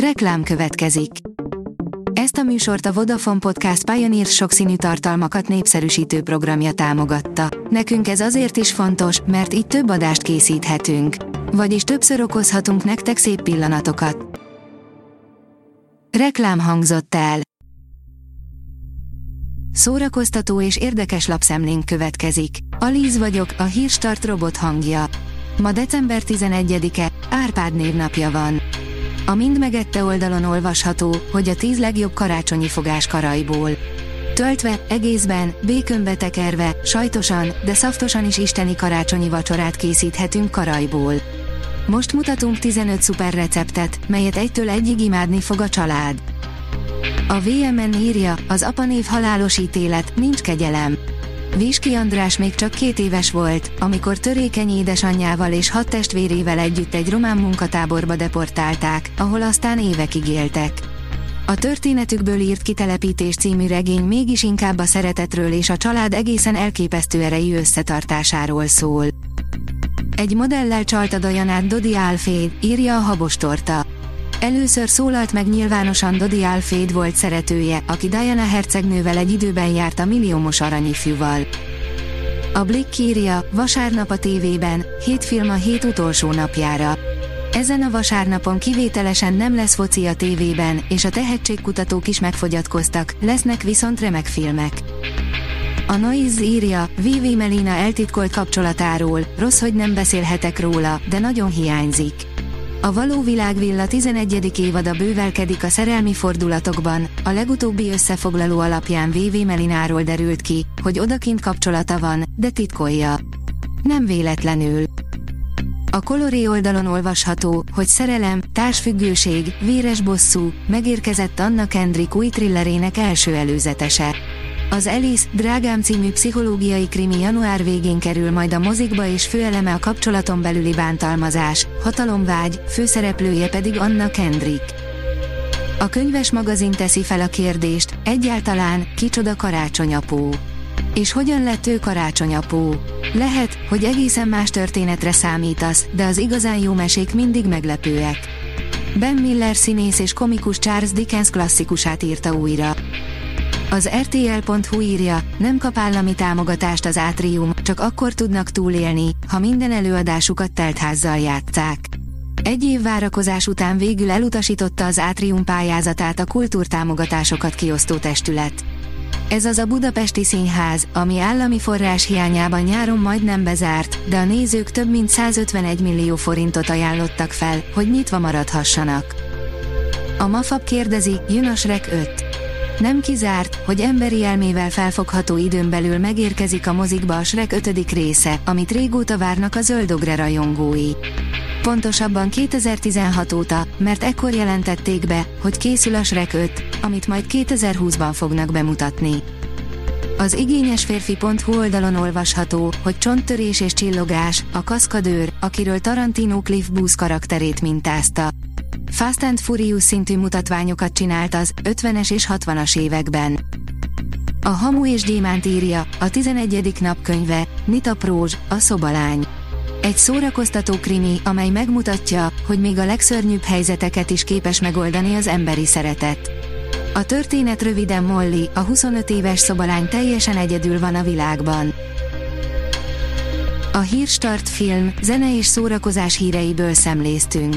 Reklám következik. Ezt a műsort a Vodafone Podcast Pioneer sokszínű tartalmakat népszerűsítő programja támogatta. Nekünk ez azért is fontos, mert így több adást készíthetünk. Vagyis többször okozhatunk nektek szép pillanatokat. Reklám hangzott el. Szórakoztató és érdekes lapszemlénk következik. Alíz vagyok, a hírstart robot hangja. Ma december 11-e, Árpád névnapja van. A Mind megette oldalon olvasható, hogy a 10 legjobb karácsonyi fogás karajból. Töltve, egészben, békönbe tekerve, sajtosan, de szaftosan is isteni karácsonyi vacsorát készíthetünk karajból. Most mutatunk 15 szuper receptet, melyet egytől egyig imádni fog a család. A VMN írja, az apanév halálos ítélet, nincs kegyelem. Viski András még csak két éves volt, amikor törékeny édesanyjával és hat testvérével együtt egy román munkatáborba deportálták, ahol aztán évekig éltek. A történetükből írt Kitelepítés című regény mégis inkább a szeretetről és a család egészen elképesztő erejű összetartásáról szól. Egy modellel csalta Dajanát Dodi Alféd, írja a Habostorta. Először szólalt meg nyilvánosan Dodi Alféd volt szeretője, aki Diana hercegnővel egy időben járt a milliómos aranyifjúval. A Blick írja, vasárnap a tévében, hét film a hét utolsó napjára. Ezen a vasárnapon kivételesen nem lesz foci a tévében, és a tehetségkutatók is megfogyatkoztak, lesznek viszont remek filmek. A Noiz írja, Vivi Melina eltitkolt kapcsolatáról, rossz, hogy nem beszélhetek róla, de nagyon hiányzik. A Való Világvilla 11. évada bővelkedik a szerelmi fordulatokban, a legutóbbi összefoglaló alapján VV Melináról derült ki, hogy odakint kapcsolata van, de titkolja. Nem véletlenül. A Coloré oldalon olvasható, hogy szerelem, társfüggőség, véres bosszú, megérkezett Anna Kendrick új trillerének első előzetese. Az Alice, Drágám című pszichológiai krimi január végén kerül majd a mozikba és főeleme a kapcsolaton belüli bántalmazás, hatalomvágy, főszereplője pedig Anna Kendrick. A könyves magazin teszi fel a kérdést, egyáltalán, kicsoda karácsonyapó. És hogyan lett ő karácsonyapó? Lehet, hogy egészen más történetre számítasz, de az igazán jó mesék mindig meglepőek. Ben Miller színész és komikus Charles Dickens klasszikusát írta újra. Az RTL.hu írja, nem kap állami támogatást az Átrium, csak akkor tudnak túlélni, ha minden előadásukat teltházzal játszák. Egy év várakozás után végül elutasította az Átrium pályázatát a kultúrtámogatásokat kiosztó testület. Ez az a budapesti színház, ami állami forrás hiányában nyáron majdnem bezárt, de a nézők több mint 151 millió forintot ajánlottak fel, hogy nyitva maradhassanak. A Mafab kérdezi, jön a Shrek 5. Nem kizárt, hogy emberi elmével felfogható időn belül megérkezik a mozikba a Shrek 5. része, amit régóta várnak a zöldogre rajongói. Pontosabban 2016 óta, mert ekkor jelentették be, hogy készül a Shrek 5, amit majd 2020-ban fognak bemutatni. Az igényes férfi.hu oldalon olvasható, hogy csonttörés és csillogás, a kaszkadőr, akiről Tarantino Cliff Booth karakterét mintázta. Fast and Furious szintű mutatványokat csinált az 50-es és 60-as években. A Hamu és Gyémánt írja, a 11. napkönyve, Nita Prózs, a szobalány. Egy szórakoztató krimi, amely megmutatja, hogy még a legszörnyűbb helyzeteket is képes megoldani az emberi szeretet. A történet röviden Molly, a 25 éves szobalány teljesen egyedül van a világban. A Hírstart film, zene és szórakozás híreiből szemléztünk.